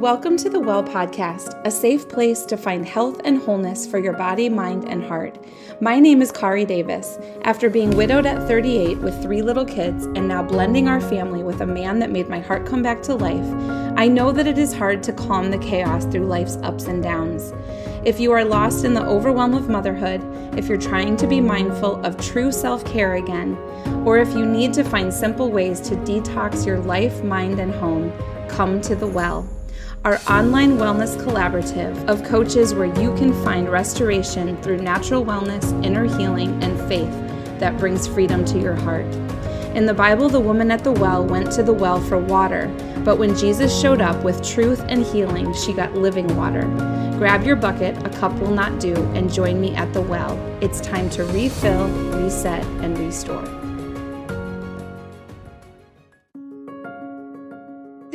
Welcome to the Well Podcast, a safe place to find health and wholeness for your body, mind, and heart. My name is Kari Davis. After being widowed at 38 with three little kids and now blending our family with a man that made my heart come back to life, I know that it is hard to calm the chaos through life's ups and downs. If you are lost in the overwhelm of motherhood, if you're trying to be mindful of true self care again, or if you need to find simple ways to detox your life, mind, and home, come to the well our online wellness collaborative of coaches where you can find restoration through natural wellness, inner healing, and faith that brings freedom to your heart. In the Bible, the woman at the well went to the well for water, but when Jesus showed up with truth and healing, she got living water. Grab your bucket, a cup will not do, and join me at the well. It's time to refill, reset, and restore.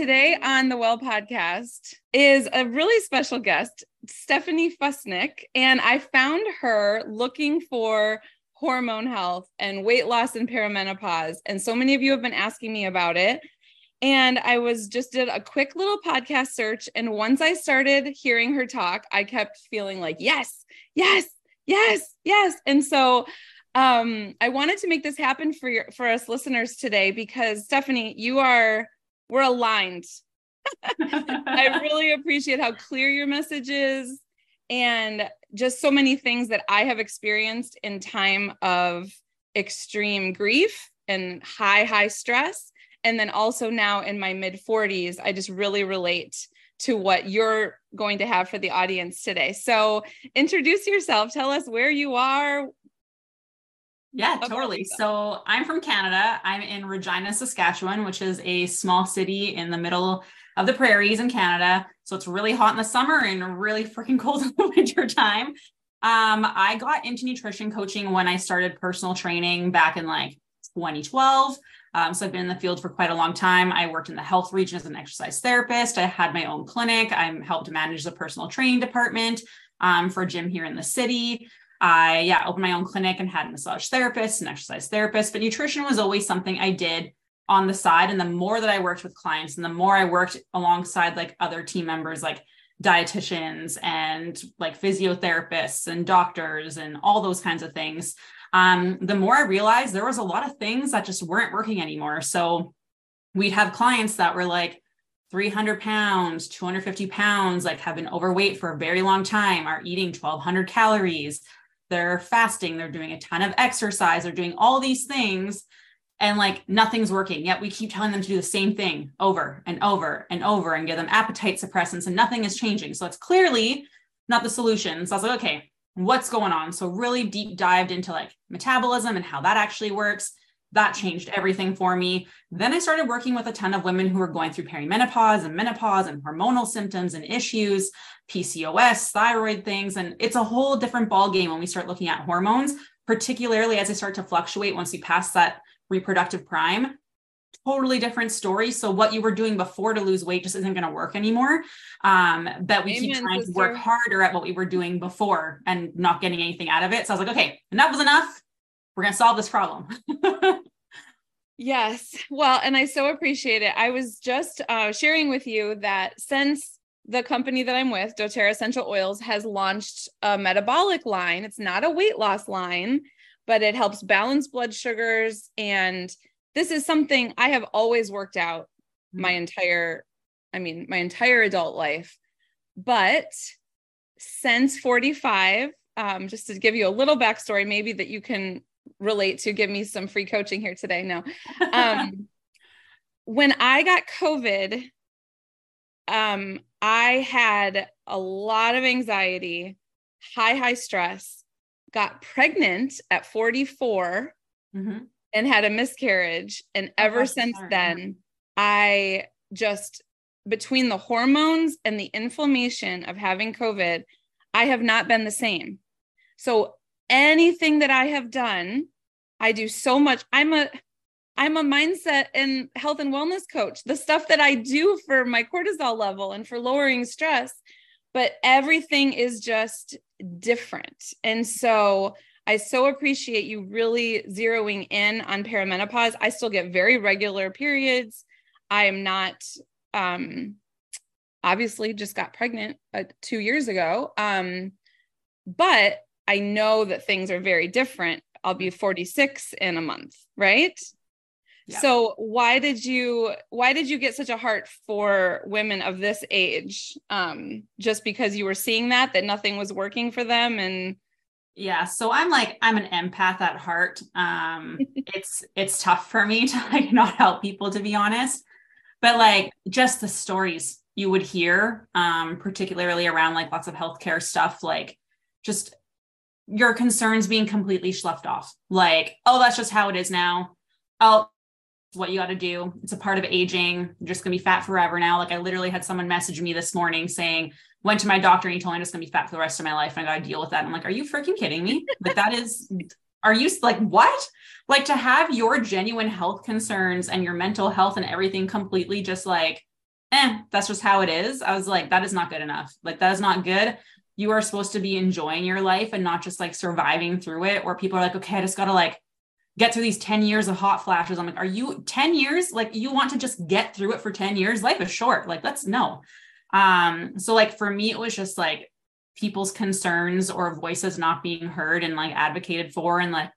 Today on the Well podcast is a really special guest, Stephanie Fusnik. And I found her looking for hormone health and weight loss and perimenopause. And so many of you have been asking me about it. And I was just did a quick little podcast search. And once I started hearing her talk, I kept feeling like, yes, yes, yes, yes. And so um, I wanted to make this happen for your for us listeners today because Stephanie, you are we're aligned. I really appreciate how clear your message is and just so many things that I have experienced in time of extreme grief and high, high stress. And then also now in my mid 40s, I just really relate to what you're going to have for the audience today. So introduce yourself, tell us where you are, yeah, totally. So I'm from Canada. I'm in Regina, Saskatchewan, which is a small city in the middle of the prairies in Canada. So it's really hot in the summer and really freaking cold in the winter time. Um, I got into nutrition coaching when I started personal training back in like 2012. Um, so I've been in the field for quite a long time. I worked in the health region as an exercise therapist. I had my own clinic. I helped manage the personal training department um, for a gym here in the city. I yeah opened my own clinic and had massage therapist and exercise therapist, but nutrition was always something I did on the side. And the more that I worked with clients and the more I worked alongside like other team members, like dietitians and like physiotherapists and doctors and all those kinds of things, um, the more I realized there was a lot of things that just weren't working anymore. So we'd have clients that were like 300 pounds, 250 pounds, like have been overweight for a very long time, are eating 1200 calories, they're fasting, they're doing a ton of exercise, they're doing all these things and like nothing's working. Yet we keep telling them to do the same thing over and over and over and give them appetite suppressants and nothing is changing. So it's clearly not the solution. So I was like, okay, what's going on? So really deep dived into like metabolism and how that actually works. That changed everything for me. Then I started working with a ton of women who were going through perimenopause and menopause and hormonal symptoms and issues. PCOS, thyroid things. And it's a whole different ball game when we start looking at hormones, particularly as they start to fluctuate once we pass that reproductive prime. Totally different story. So what you were doing before to lose weight just isn't going to work anymore. Um, but we Amen, keep trying sister. to work harder at what we were doing before and not getting anything out of it. So I was like, okay, enough was enough. We're going to solve this problem. yes. Well, and I so appreciate it. I was just uh, sharing with you that since the company that I'm with, doTERRA Essential Oils, has launched a metabolic line. It's not a weight loss line, but it helps balance blood sugars. And this is something I have always worked out my mm-hmm. entire, I mean, my entire adult life. But since 45, um, just to give you a little backstory, maybe that you can relate to, give me some free coaching here today. No. Um, when I got COVID, um, I had a lot of anxiety, high, high stress, got pregnant at 44 mm-hmm. and had a miscarriage. And ever oh, since sorry. then, I just, between the hormones and the inflammation of having COVID, I have not been the same. So anything that I have done, I do so much. I'm a, I'm a mindset and health and wellness coach. The stuff that I do for my cortisol level and for lowering stress, but everything is just different. And so I so appreciate you really zeroing in on perimenopause. I still get very regular periods. I am not um obviously just got pregnant uh, two years ago. Um, but I know that things are very different. I'll be 46 in a month, right? Yeah. So why did you why did you get such a heart for women of this age? Um, just because you were seeing that that nothing was working for them and yeah so i'm like i'm an empath at heart um it's it's tough for me to like not help people to be honest but like just the stories you would hear um particularly around like lots of healthcare stuff like just your concerns being completely sloughed off like oh that's just how it is now oh what you got to do it's a part of aging you're just going to be fat forever now like i literally had someone message me this morning saying went to my doctor and he told me I'm just gonna be fat for the rest of my life and I gotta deal with that. I'm like, are you freaking kidding me? Like that is are you like what? Like to have your genuine health concerns and your mental health and everything completely just like, eh, that's just how it is. I was like, that is not good enough. Like that is not good. You are supposed to be enjoying your life and not just like surviving through it, where people are like, okay, I just gotta like get through these 10 years of hot flashes. I'm like, are you 10 years? Like you want to just get through it for 10 years? Life is short. Like, let's no. Um, so like for me, it was just like people's concerns or voices not being heard and like advocated for and like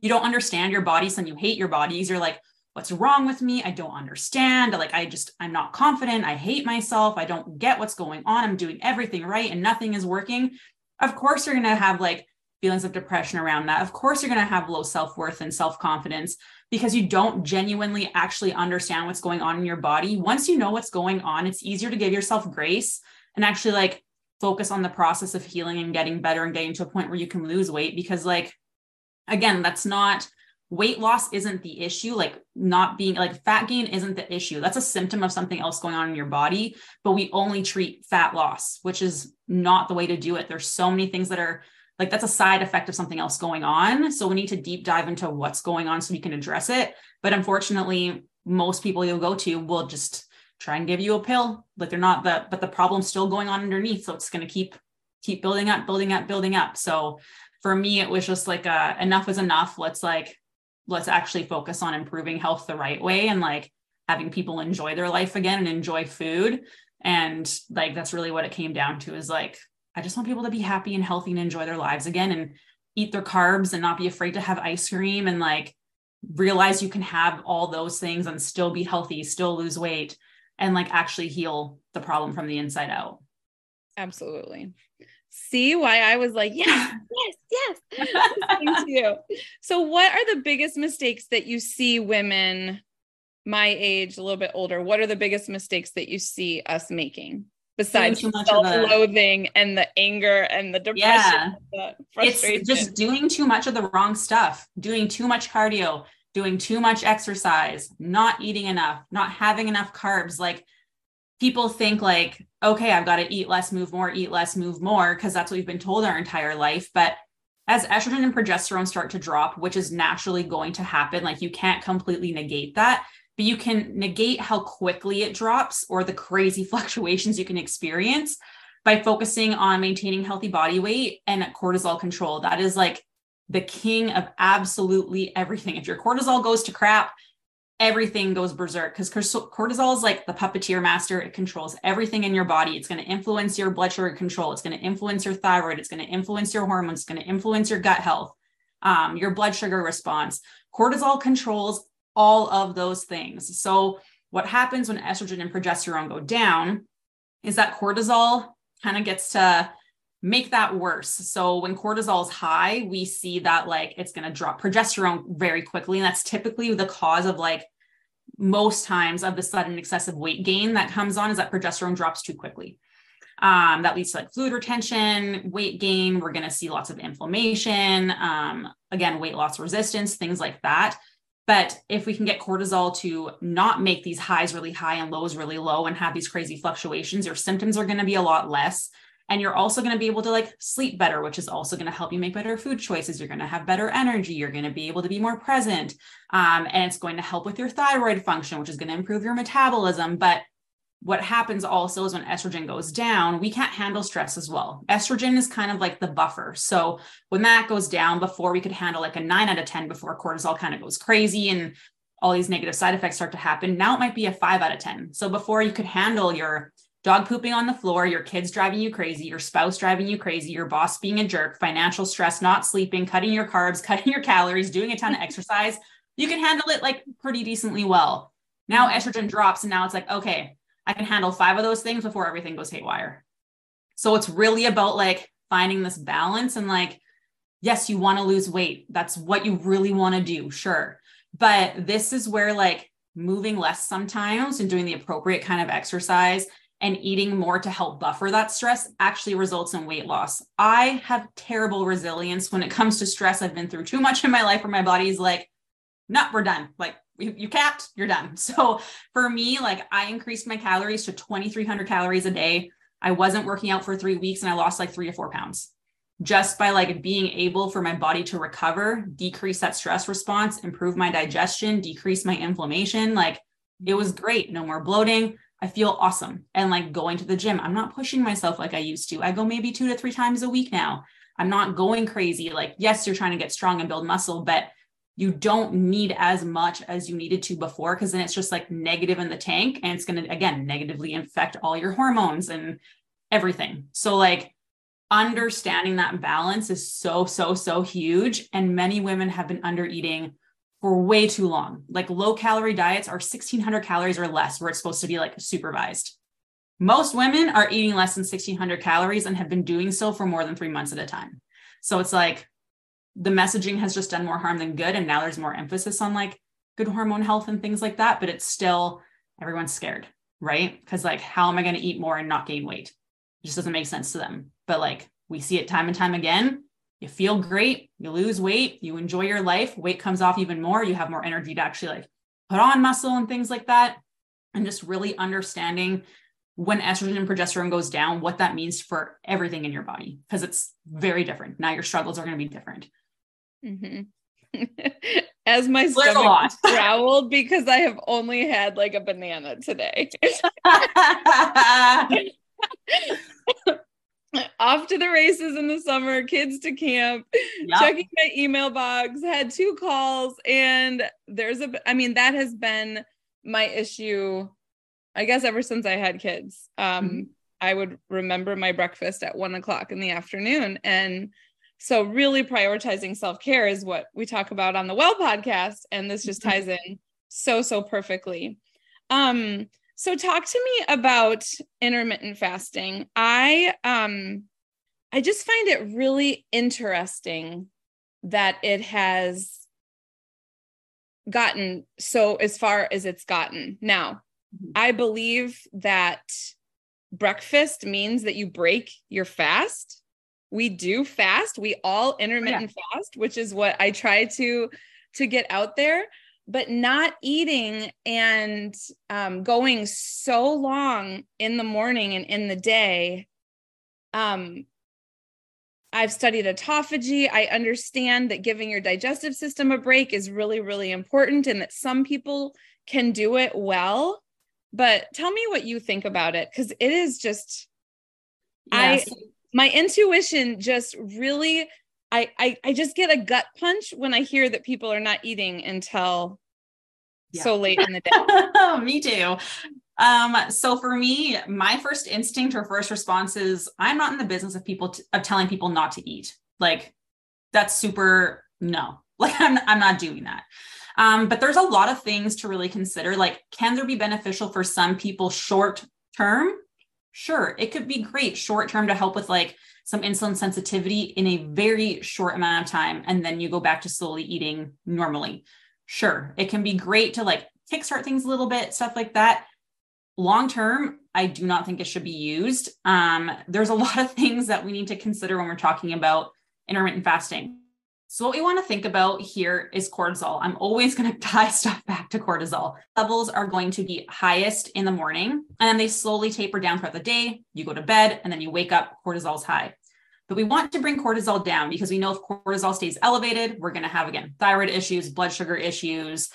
you don't understand your bodies and you hate your bodies. You're like, what's wrong with me? I don't understand. Like I just I'm not confident. I hate myself. I don't get what's going on. I'm doing everything right and nothing is working. Of course, you're gonna have like feelings of depression around that. Of course, you're going to have low self worth and self confidence because you don't genuinely actually understand what's going on in your body. Once you know what's going on, it's easier to give yourself grace and actually like focus on the process of healing and getting better and getting to a point where you can lose weight because like again that's not weight loss isn't the issue like not being like fat gain isn't the issue that's a symptom of something else going on in your body but we only treat fat loss which is not the way to do it there's so many things that are like that's a side effect of something else going on. So we need to deep dive into what's going on so we can address it. But unfortunately, most people you'll go to will just try and give you a pill, but they're not the but the problem's still going on underneath. So it's going to keep keep building up, building up, building up. So for me, it was just like uh, enough is enough. Let's like let's actually focus on improving health the right way and like having people enjoy their life again and enjoy food. And like that's really what it came down to is like I just want people to be happy and healthy and enjoy their lives again and eat their carbs and not be afraid to have ice cream and like realize you can have all those things and still be healthy, still lose weight and like actually heal the problem from the inside out. Absolutely. See why I was like, yes, yes, yes. Thank you. So, what are the biggest mistakes that you see women my age, a little bit older? What are the biggest mistakes that you see us making? besides self-loathing and the anger and the depression yeah. The it's just doing too much of the wrong stuff doing too much cardio doing too much exercise not eating enough not having enough carbs like people think like okay i've got to eat less move more eat less move more because that's what we've been told our entire life but as estrogen and progesterone start to drop which is naturally going to happen like you can't completely negate that but you can negate how quickly it drops or the crazy fluctuations you can experience by focusing on maintaining healthy body weight and cortisol control. That is like the king of absolutely everything. If your cortisol goes to crap, everything goes berserk because cortisol is like the puppeteer master. It controls everything in your body. It's going to influence your blood sugar control. It's going to influence your thyroid. It's going to influence your hormones. It's going to influence your gut health, um, your blood sugar response. Cortisol controls all of those things. So, what happens when estrogen and progesterone go down is that cortisol kind of gets to make that worse. So, when cortisol is high, we see that like it's going to drop progesterone very quickly. And that's typically the cause of like most times of the sudden excessive weight gain that comes on is that progesterone drops too quickly. Um, that leads to like fluid retention, weight gain. We're going to see lots of inflammation, um, again, weight loss resistance, things like that. But if we can get cortisol to not make these highs really high and lows really low and have these crazy fluctuations, your symptoms are going to be a lot less. And you're also going to be able to like sleep better, which is also going to help you make better food choices. You're going to have better energy. You're going to be able to be more present. Um, and it's going to help with your thyroid function, which is going to improve your metabolism. But what happens also is when estrogen goes down, we can't handle stress as well. Estrogen is kind of like the buffer. So when that goes down, before we could handle like a nine out of 10 before cortisol kind of goes crazy and all these negative side effects start to happen. Now it might be a five out of 10. So before you could handle your dog pooping on the floor, your kids driving you crazy, your spouse driving you crazy, your boss being a jerk, financial stress, not sleeping, cutting your carbs, cutting your calories, doing a ton of exercise, you can handle it like pretty decently well. Now mm-hmm. estrogen drops, and now it's like, okay, I can handle five of those things before everything goes haywire. So it's really about like finding this balance and like, yes, you want to lose weight. That's what you really want to do, sure. But this is where like moving less sometimes and doing the appropriate kind of exercise and eating more to help buffer that stress actually results in weight loss. I have terrible resilience when it comes to stress. I've been through too much in my life where my body's like, no, we're done. Like you, you capped, you're done. So for me, like I increased my calories to 2,300 calories a day. I wasn't working out for three weeks and I lost like three to four pounds just by like being able for my body to recover, decrease that stress response, improve my digestion, decrease my inflammation. Like it was great. No more bloating I feel awesome. And like going to the gym, I'm not pushing myself like I used to. I go maybe two to three times a week now. I'm not going crazy. Like, yes, you're trying to get strong and build muscle, but you don't need as much as you needed to before because then it's just like negative in the tank and it's going to, again, negatively infect all your hormones and everything. So, like, understanding that balance is so, so, so huge. And many women have been under eating for way too long. Like low calorie diets are 1600 calories or less, where it's supposed to be like supervised. Most women are eating less than 1600 calories and have been doing so for more than three months at a time. So it's like the messaging has just done more harm than good. And now there's more emphasis on like good hormone health and things like that. But it's still, everyone's scared, right? Because like, how am I going to eat more and not gain weight? It just doesn't make sense to them. But like, we see it time and time again you feel great, you lose weight, you enjoy your life, weight comes off even more, you have more energy to actually like put on muscle and things like that. And just really understanding when estrogen and progesterone goes down, what that means for everything in your body, because it's very different. Now your struggles are going to be different. Mm-hmm. As my stomach growled because I have only had like a banana today. off to the races in the summer, kids to camp, yep. checking my email box, had two calls, and there's a, I mean, that has been my issue, I guess, ever since I had kids. Um, mm-hmm. I would remember my breakfast at one o'clock in the afternoon. And so, really prioritizing self care is what we talk about on the Well podcast. And this just mm-hmm. ties in so, so perfectly. Um, so talk to me about intermittent fasting. I um I just find it really interesting that it has gotten so as far as it's gotten. Now, mm-hmm. I believe that breakfast means that you break your fast. We do fast. We all intermittent yeah. fast, which is what I try to to get out there but not eating and um, going so long in the morning and in the day um, i've studied autophagy i understand that giving your digestive system a break is really really important and that some people can do it well but tell me what you think about it because it is just yes. i my intuition just really I, I I just get a gut punch when I hear that people are not eating until yeah. so late in the day. me too. Um, so for me, my first instinct or first response is I'm not in the business of people t- of telling people not to eat. Like that's super no. Like I'm I'm not doing that. Um, but there's a lot of things to really consider. Like, can there be beneficial for some people short term? Sure, it could be great short term to help with like some insulin sensitivity in a very short amount of time. And then you go back to slowly eating normally. Sure, it can be great to like kickstart things a little bit, stuff like that. Long term, I do not think it should be used. Um, there's a lot of things that we need to consider when we're talking about intermittent fasting. So, what we want to think about here is cortisol. I'm always going to tie stuff back to cortisol. Levels are going to be highest in the morning, and then they slowly taper down throughout the day. You go to bed, and then you wake up, cortisol's high. But we want to bring cortisol down because we know if cortisol stays elevated, we're going to have, again, thyroid issues, blood sugar issues.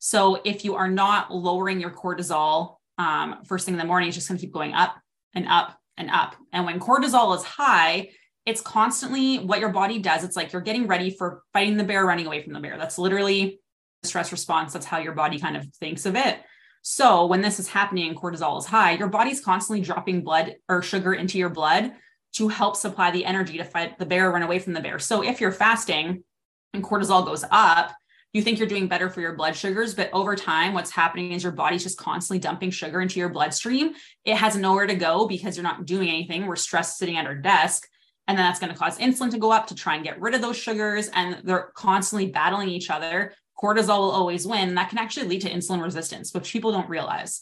So if you are not lowering your cortisol um, first thing in the morning, it's just going to keep going up and up and up. And when cortisol is high, it's constantly what your body does. It's like you're getting ready for fighting the bear, running away from the bear. That's literally stress response. That's how your body kind of thinks of it. So when this is happening and cortisol is high, your body's constantly dropping blood or sugar into your blood to help supply the energy to fight the bear, run away from the bear. So if you're fasting and cortisol goes up, you think you're doing better for your blood sugars, but over time, what's happening is your body's just constantly dumping sugar into your bloodstream. It has nowhere to go because you're not doing anything. We're stressed sitting at our desk. And then that's going to cause insulin to go up to try and get rid of those sugars. And they're constantly battling each other. Cortisol will always win. That can actually lead to insulin resistance, which people don't realize.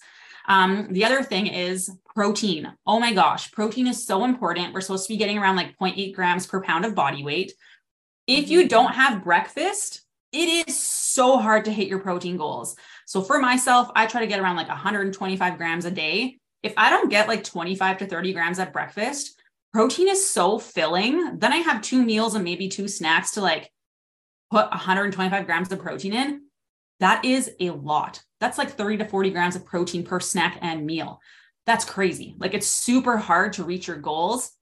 Um, the other thing is protein. Oh my gosh, protein is so important. We're supposed to be getting around like 0.8 grams per pound of body weight. If you don't have breakfast, it is so hard to hit your protein goals. So for myself, I try to get around like 125 grams a day. If I don't get like 25 to 30 grams at breakfast, protein is so filling. Then I have two meals and maybe two snacks to like put 125 grams of protein in. That is a lot. That's like 30 to 40 grams of protein per snack and meal. That's crazy. Like it's super hard to reach your goals.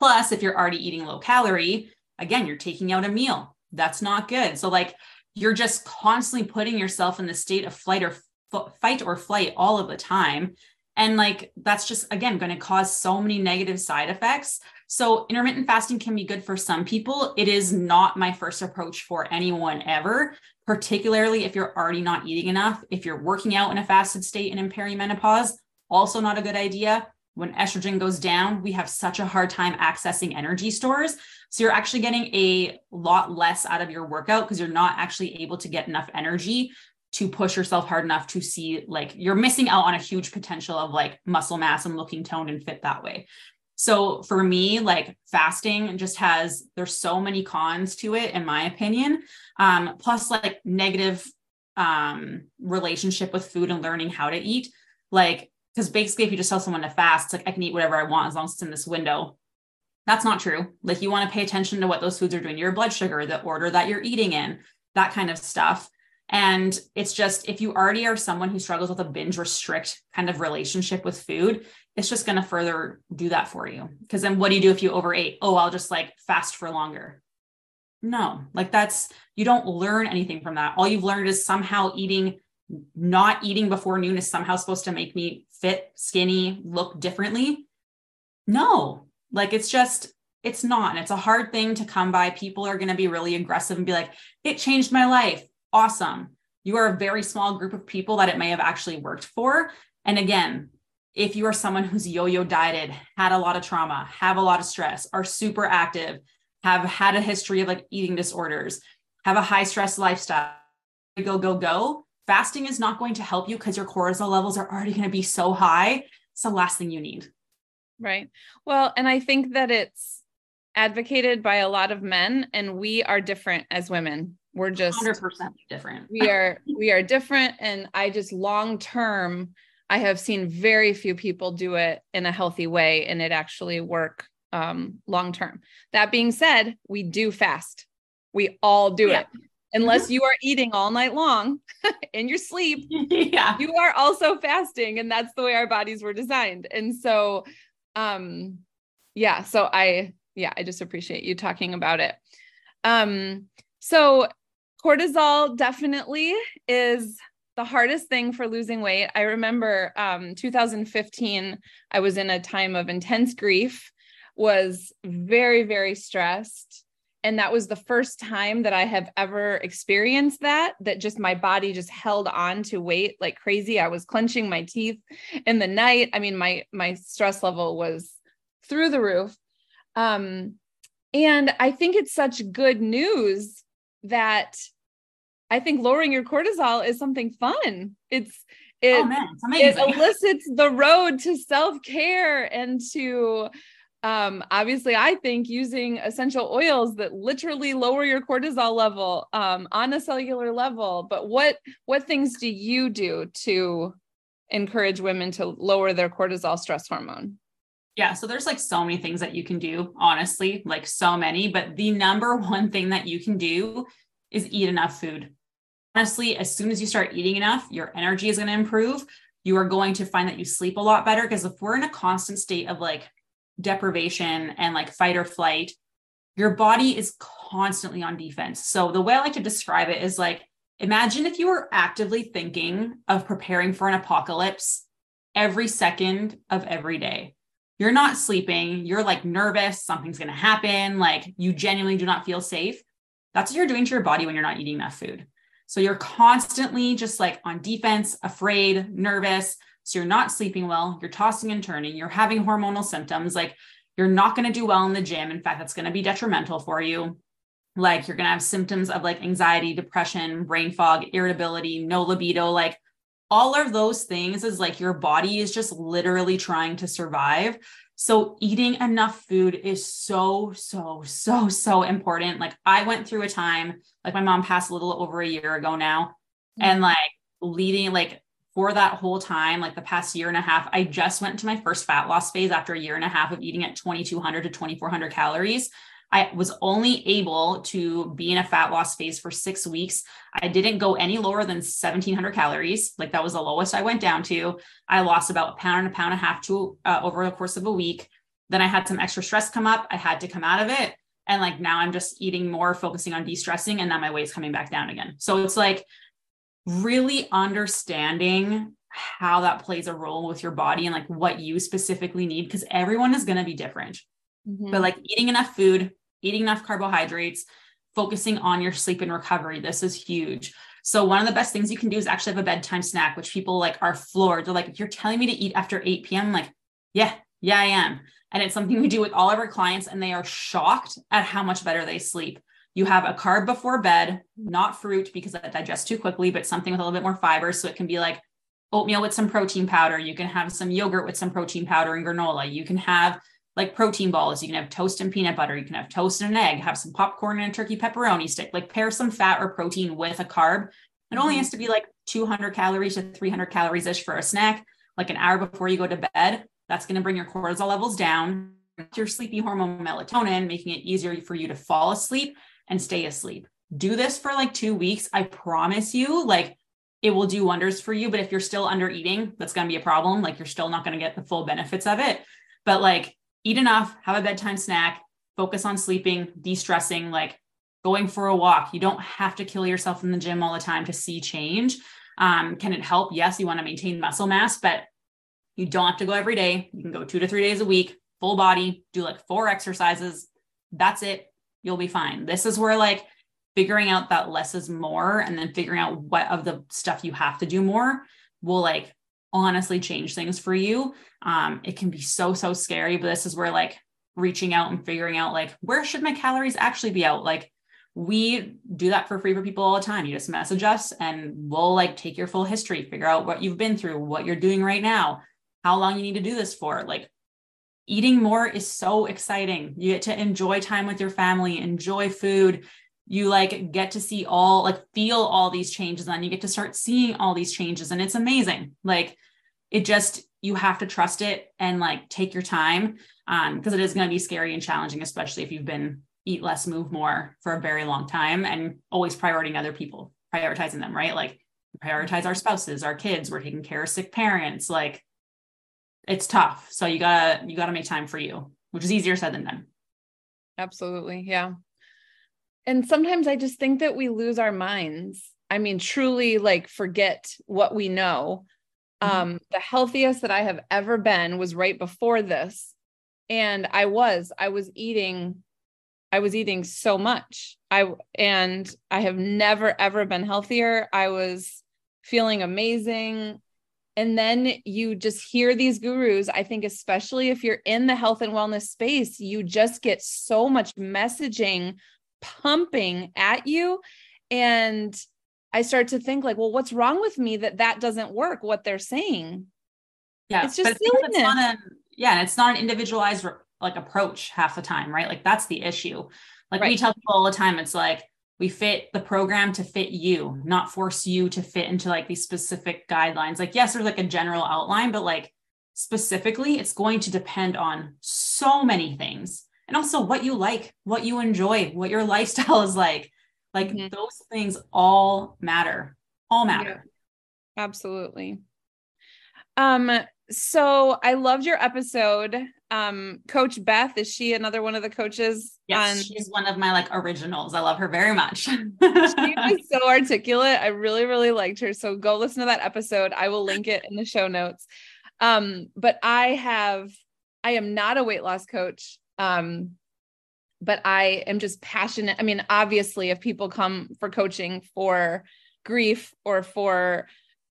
Plus, if you're already eating low calorie, again, you're taking out a meal that's not good. So like you're just constantly putting yourself in the state of flight or f- fight or flight all of the time. And like that's just again going to cause so many negative side effects. So intermittent fasting can be good for some people. It is not my first approach for anyone ever, particularly if you're already not eating enough. If you're working out in a fasted state and in perimenopause, also not a good idea when estrogen goes down, we have such a hard time accessing energy stores. So you're actually getting a lot less out of your workout because you're not actually able to get enough energy to push yourself hard enough to see like you're missing out on a huge potential of like muscle mass and looking toned and fit that way. So for me, like fasting just has there's so many cons to it in my opinion. Um, plus like negative um relationship with food and learning how to eat. Like because basically if you just tell someone to fast it's like i can eat whatever i want as long as it's in this window that's not true like you want to pay attention to what those foods are doing your blood sugar the order that you're eating in that kind of stuff and it's just if you already are someone who struggles with a binge restrict kind of relationship with food it's just going to further do that for you because then what do you do if you overate oh i'll just like fast for longer no like that's you don't learn anything from that all you've learned is somehow eating not eating before noon is somehow supposed to make me fit, skinny, look differently. No, like it's just, it's not. And it's a hard thing to come by. People are going to be really aggressive and be like, it changed my life. Awesome. You are a very small group of people that it may have actually worked for. And again, if you are someone who's yo yo dieted, had a lot of trauma, have a lot of stress, are super active, have had a history of like eating disorders, have a high stress lifestyle, go, go, go, fasting is not going to help you because your cortisol levels are already going to be so high. It's the last thing you need. Right. Well, and I think that it's advocated by a lot of men, and we are different as women. We're just 100% different. we are we are different, and I just long term. I have seen very few people do it in a healthy way and it actually work um, long term. That being said, we do fast. We all do yeah. it unless you are eating all night long in your sleep yeah you are also fasting and that's the way our bodies were designed and so um yeah so i yeah i just appreciate you talking about it um so cortisol definitely is the hardest thing for losing weight. I remember um 2015 i was in a time of intense grief was very very stressed and that was the first time that i have ever experienced that that just my body just held on to weight like crazy. I was clenching my teeth in the night. I mean my my stress level was through the roof. Um and i think it's such good news that i think lowering your cortisol is something fun. It's it, oh man, it's it elicits the road to self-care and to um, obviously i think using essential oils that literally lower your cortisol level um, on a cellular level. But what what things do you do to encourage women to lower their cortisol stress hormone? Yeah so there's like so many things that you can do honestly like so many. But the number one thing that you can do is eat enough food honestly as soon as you start eating enough your energy is going to improve you are going to find that you sleep a lot better because if we're in a constant state of like deprivation and like fight or flight, your body is constantly on defense. So the way I like to describe it is like imagine if you were actively thinking of preparing for an apocalypse every second of every day. You're not sleeping, you're like nervous, something's going to happen, like you genuinely do not feel safe. That's what you're doing to your body when you're not eating enough food. So you're constantly just like on defense, afraid, nervous. So you're not sleeping well, you're tossing and turning, you're having hormonal symptoms. Like you're not going to do well in the gym. In fact, that's going to be detrimental for you. Like you're going to have symptoms of like anxiety, depression, brain fog, irritability, no libido. Like all of those things is like your body is just literally trying to survive. So eating enough food is so, so, so, so important. Like I went through a time, like my mom passed a little over a year ago now. Mm-hmm. And like leading, like for that whole time, like the past year and a half, I just went to my first fat loss phase after a year and a half of eating at 2200 to 2400 calories. I was only able to be in a fat loss phase for six weeks. I didn't go any lower than 1700 calories. Like that was the lowest I went down to. I lost about a pound and a pound and a half to uh, over the course of a week. Then I had some extra stress come up. I had to come out of it. And like now I'm just eating more, focusing on de stressing, and now my weight's coming back down again. So it's like really understanding how that plays a role with your body and like what you specifically need because everyone is going to be different. Mm-hmm. But like eating enough food, eating enough carbohydrates, focusing on your sleep and recovery. This is huge. So one of the best things you can do is actually have a bedtime snack, which people like are floored. They're like, you're telling me to eat after 8 p.m. I'm like, yeah, yeah, I am. And it's something we do with all of our clients, and they are shocked at how much better they sleep. You have a carb before bed, not fruit because that digests too quickly, but something with a little bit more fiber. So it can be like oatmeal with some protein powder. You can have some yogurt with some protein powder and granola. You can have like protein balls. You can have toast and peanut butter. You can have toast and an egg, have some popcorn and a turkey pepperoni stick, like pair some fat or protein with a carb. It only mm-hmm. has to be like 200 calories to 300 calories ish for a snack, like an hour before you go to bed. That's going to bring your cortisol levels down, your sleepy hormone melatonin, making it easier for you to fall asleep and stay asleep. Do this for like two weeks. I promise you, like, it will do wonders for you. But if you're still under eating, that's going to be a problem. Like, you're still not going to get the full benefits of it. But like, eat enough, have a bedtime snack, focus on sleeping, de stressing, like going for a walk. You don't have to kill yourself in the gym all the time to see change. Um, can it help? Yes, you want to maintain muscle mass, but you don't have to go every day. You can go two to three days a week, full body, do like four exercises. That's it. You'll be fine. This is where like figuring out that less is more and then figuring out what of the stuff you have to do more will like honestly change things for you. Um, it can be so, so scary, but this is where like reaching out and figuring out like where should my calories actually be out? Like we do that for free for people all the time. You just message us and we'll like take your full history, figure out what you've been through, what you're doing right now, how long you need to do this for. Like eating more is so exciting. You get to enjoy time with your family, enjoy food, you like get to see all like feel all these changes and you get to start seeing all these changes and it's amazing. Like it just you have to trust it and like take your time um because it is going to be scary and challenging especially if you've been eat less move more for a very long time and always prioritizing other people prioritizing them right? Like prioritize our spouses our kids we're taking care of sick parents like it's tough. So you gotta you gotta make time for you which is easier said than done. Absolutely yeah and sometimes I just think that we lose our minds. I mean, truly like forget what we know. Mm-hmm. Um, the healthiest that I have ever been was right before this. And I was, I was eating, I was eating so much. I and I have never ever been healthier. I was feeling amazing. And then you just hear these gurus. I think, especially if you're in the health and wellness space, you just get so much messaging pumping at you. And i start to think like well what's wrong with me that that doesn't work what they're saying? Yeah it's just silliness. It's not a, yeah and it's not an individualized like approach half the time right? Like that's the issue. Like right. we tell people all the time it's like we fit the program to fit you not force you to fit into like these specific guidelines. Like yes there's like a general outline but like specifically it's going to depend on so many things and also what you like, what you enjoy, what your lifestyle is like. Like mm-hmm. those things all matter, all matter. Yeah, absolutely. Um, so I loved your episode. Um, Coach Beth, is she another one of the coaches? Yes, on... she's one of my like originals. I love her very much. she was so articulate. I really, really liked her. So go listen to that episode. I will link it in the show notes. Um, but I have, I am not a weight loss coach. Um, but I am just passionate. I mean, obviously, if people come for coaching for grief or for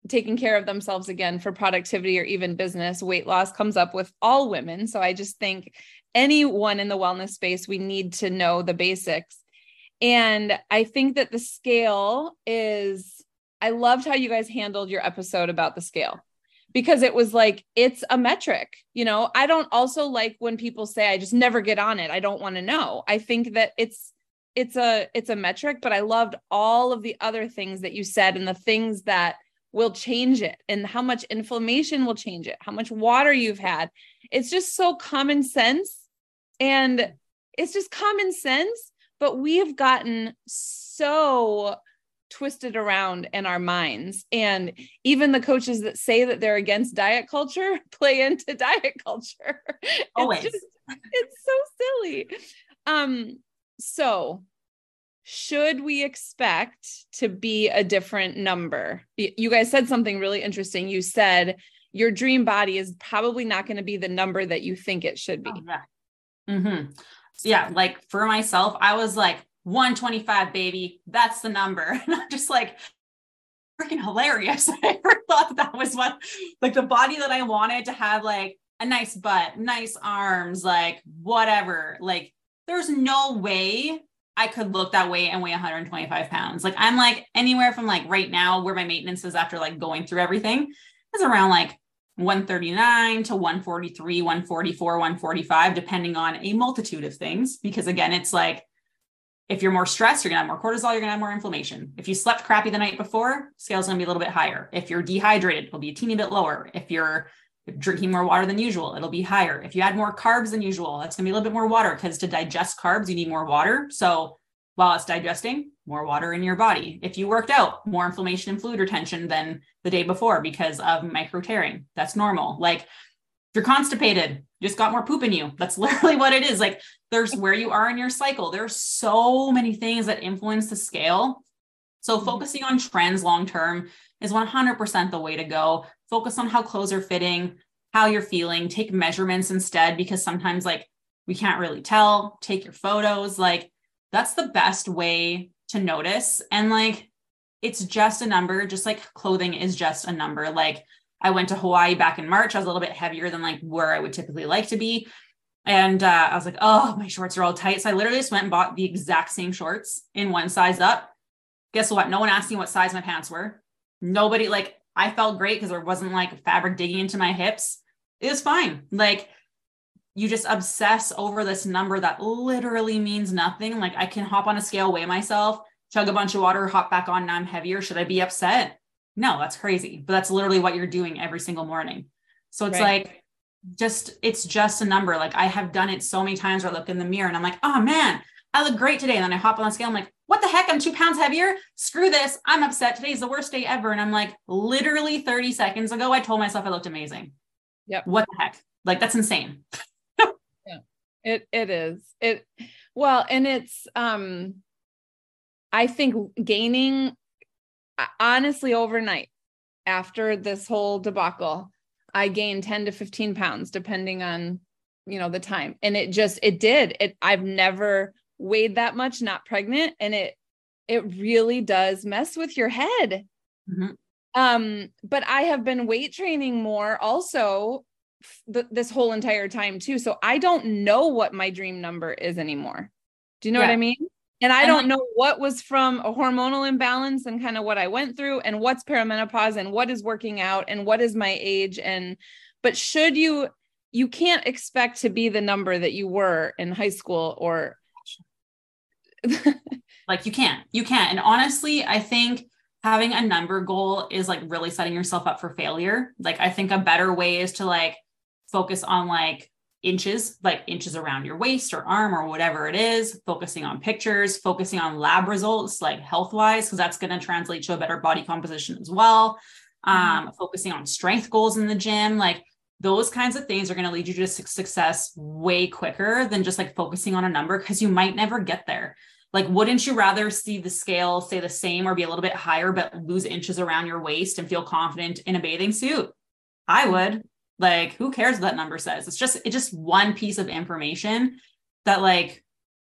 taking care of themselves again for productivity or even business, weight loss comes up with all women. So I just think anyone in the wellness space, we need to know the basics. And I think that the scale is, I loved how you guys handled your episode about the scale because it was like, it's a metric. You know, I don't also like when people say, I just never get on it. I don't want to know. I think that it's, it's a it's a metric but i loved all of the other things that you said and the things that will change it and how much inflammation will change it, how much water you've had. It's just so common sense. And it's just common sense, but we've gotten so twisted around in our minds. And even the coaches that say that they're against diet culture play into diet culture. Always. It's, just, it's so silly. Um, so should we expect to be a different number? You guys said something really interesting. You said your dream body is probably not going to be the number that you think it should be. Oh, yeah. Mm-hmm. So yeah, like for myself, I was like 125, baby. That's the number. And I'm just like, freaking hilarious. I never thought that was what like the body that I wanted to have like a nice butt, nice arms, like whatever. Like there's no way I could look that way and weigh 125 pounds. Like I'm like anywhere from like right now where my maintenance is after like going through everything is around like 139 to 143, 144, 145, depending on a multitude of things. Because again, it's like if you're more stressed, you're gonna have more cortisol, you're gonna have more inflammation. If you slept crappy the night before, scale's gonna be a little bit higher. If you're dehydrated, it'll be a teeny bit lower. If you're drinking more water than usual, it'll be higher. If you add more carbs than usual, that's to be a little bit more water because to digest carbs, you need more water. So while it's digesting, more water in your body. If you worked out, more inflammation and fluid retention than the day before because of micro tearing. That's normal. Like you're constipated, you just got more poop in you. That's literally what it is. Like there's where you are in your cycle. There's so many things that influence the scale. So mm-hmm. focusing on trends long term is 100% the way to go. Focus on how clothes are fitting, how you're feeling, take measurements instead, because sometimes, like, we can't really tell. Take your photos. Like, that's the best way to notice. And, like, it's just a number, just like clothing is just a number. Like, I went to Hawaii back in March. I was a little bit heavier than like where I would typically like to be. And uh, I was like, oh, my shorts are all tight. So I literally just went and bought the exact same shorts in one size up. Guess what? No one asked me what size my pants were nobody like I felt great because there wasn't like fabric digging into my hips. It was fine. Like you just obsess over this number that literally means nothing. Like I can hop on a scale, weigh myself, chug a bunch of water, hop back on. Now I'm heavier. Should I be upset? No, that's crazy. But that's literally what you're doing every single morning. So it's right. like just it's just a number. Like I have done it so many times where I look in the mirror and I'm like, oh man, I look great today. And then I hop on the scale. I'm like, what the heck? I'm two pounds heavier. Screw this. I'm upset. Today's the worst day ever. And I'm like, literally 30 seconds ago, I told myself I looked amazing. Yep. What the heck? Like that's insane. yeah. It it is. It well, and it's um I think gaining honestly overnight after this whole debacle, I gained 10 to 15 pounds depending on you know the time. And it just it did. It I've never weighed that much not pregnant and it it really does mess with your head mm-hmm. um but i have been weight training more also th- this whole entire time too so i don't know what my dream number is anymore do you know yeah. what i mean and i and don't like, know what was from a hormonal imbalance and kind of what i went through and what's perimenopause and what is working out and what is my age and but should you you can't expect to be the number that you were in high school or like you can't, you can't. And honestly, I think having a number goal is like really setting yourself up for failure. Like I think a better way is to like focus on like inches, like inches around your waist or arm or whatever it is, focusing on pictures, focusing on lab results, like health wise, because that's going to translate to a better body composition as well. Mm-hmm. Um, focusing on strength goals in the gym. Like those kinds of things are going to lead you to success way quicker than just like focusing on a number because you might never get there. Like, wouldn't you rather see the scale stay the same or be a little bit higher, but lose inches around your waist and feel confident in a bathing suit? I would. Like, who cares what that number says? It's just, it's just one piece of information that like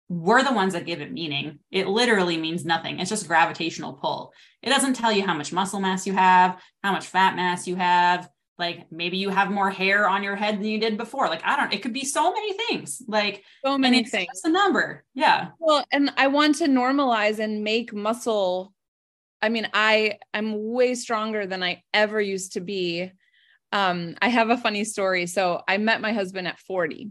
we're the ones that give it meaning. It literally means nothing. It's just gravitational pull. It doesn't tell you how much muscle mass you have, how much fat mass you have. Like maybe you have more hair on your head than you did before. Like I don't. It could be so many things. Like so many things. Just a number. Yeah. Well, and I want to normalize and make muscle. I mean, I I'm way stronger than I ever used to be. Um, I have a funny story. So I met my husband at 40.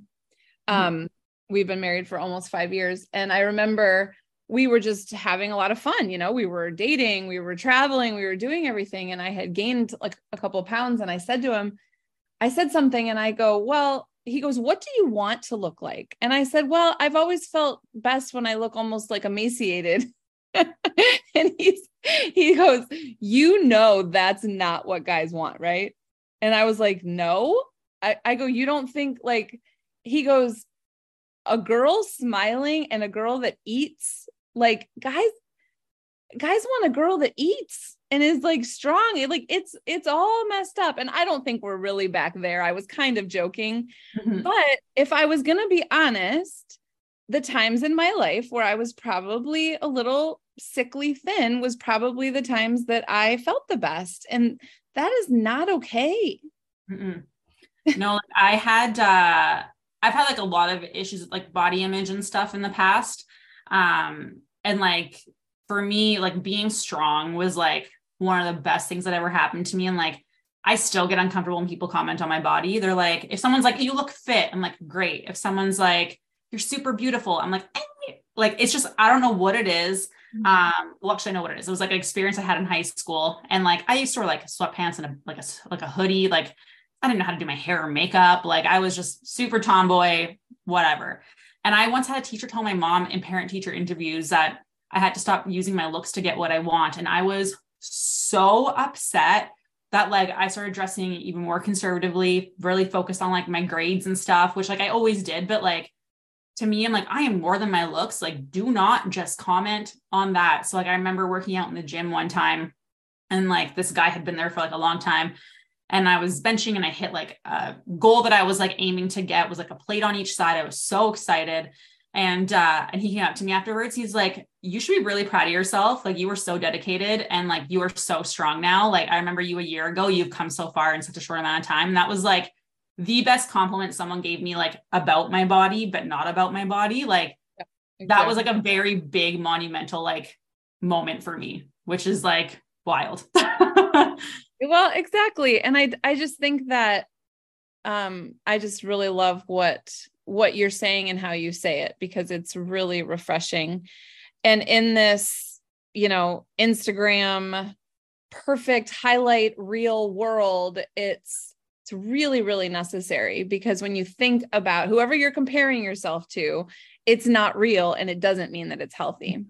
Mm-hmm. Um, we've been married for almost five years. And I remember we were just having a lot of fun. You know, we were dating, we were traveling, we were doing everything. And I had gained like a couple of pounds. And I said to him, I said something and I go, Well, he goes, What do you want to look like? And I said, Well, I've always felt best when I look almost like emaciated. and he's he goes, You know, that's not what guys want, right? And I was like, No. I, I go, You don't think like he goes, a girl smiling and a girl that eats like guys guys want a girl that eats and is like strong. It, like it's it's all messed up. And i don't think we're really back there. I was kind of joking. Mm-hmm. but if i was going to be honest the times in my life where i was probably a little sickly thin was probably the times that i felt the best. And that is not okay Mm-mm. no i had uh I've had like a lot of issues with like body image and stuff in the past. Um, and like for me, like being strong was like one of the best things that ever happened to me. And like I still get uncomfortable when people comment on my body. They're like, if someone's like, you look fit, I'm like, great. If someone's like, you're super beautiful, I'm like, eh. like it's just I don't know what it is. Mm-hmm. Um, well, actually, I know what it is. It was like an experience I had in high school, and like I used to wear like sweatpants and a like a like a hoodie, like I didn't know how to do my hair or makeup. Like I was just super tomboy, whatever. And I once had a teacher tell my mom in parent teacher interviews that I had to stop using my looks to get what I want. And I was so upset that like I started dressing even more conservatively, really focused on like my grades and stuff, which like I always did. But like to me, I'm like, I am more than my looks. Like, do not just comment on that. So like I remember working out in the gym one time and like this guy had been there for like a long time and I was benching and I hit like a goal that I was like aiming to get was like a plate on each side. I was so excited. And uh and he came up to me afterwards. He's like, you should be really proud of yourself. Like you were so dedicated and like you are so strong now. Like I remember you a year ago, you've come so far in such a short amount of time. And that was like the best compliment someone gave me like about my body, but not about my body. Like yeah, exactly. that was like a very big monumental like moment for me, which is like wild. well exactly and i i just think that um i just really love what what you're saying and how you say it because it's really refreshing and in this you know instagram perfect highlight reel world it's it's really really necessary because when you think about whoever you're comparing yourself to it's not real and it doesn't mean that it's healthy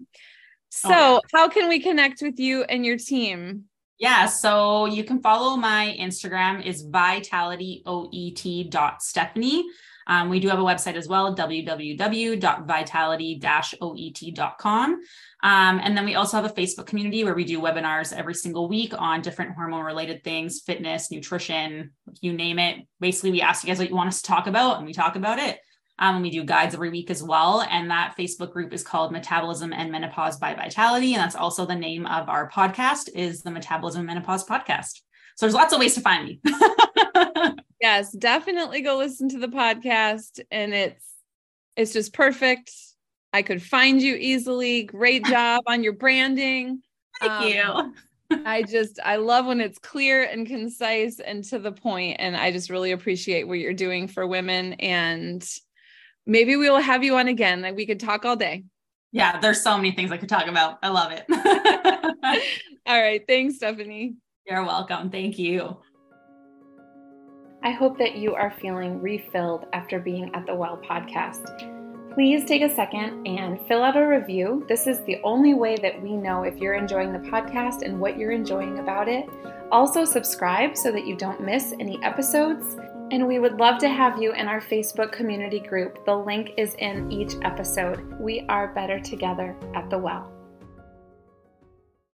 so oh, yeah. how can we connect with you and your team yeah, so you can follow my Instagram is vitalityoet.stephanie. Um, we do have a website as well, www.vitality-oet.com. Um, and then we also have a Facebook community where we do webinars every single week on different hormone related things, fitness, nutrition, you name it. Basically, we ask you guys what you want us to talk about and we talk about it. Um, and we do guides every week as well. And that Facebook group is called Metabolism and Menopause by Vitality. And that's also the name of our podcast is the Metabolism and Menopause Podcast. So there's lots of ways to find me. yes, definitely go listen to the podcast. And it's it's just perfect. I could find you easily. Great job on your branding. Thank um, you. I just I love when it's clear and concise and to the point and I just really appreciate what you're doing for women and maybe we will have you on again. Like we could talk all day. Yeah, there's so many things I could talk about. I love it. all right. Thanks, Stephanie. You're welcome. Thank you. I hope that you are feeling refilled after being at the Well podcast. Please take a second and fill out a review. This is the only way that we know if you're enjoying the podcast and what you're enjoying about it. Also, subscribe so that you don't miss any episodes And we would love to have you in our Facebook community group. The link is in each episode. We are better together at the well.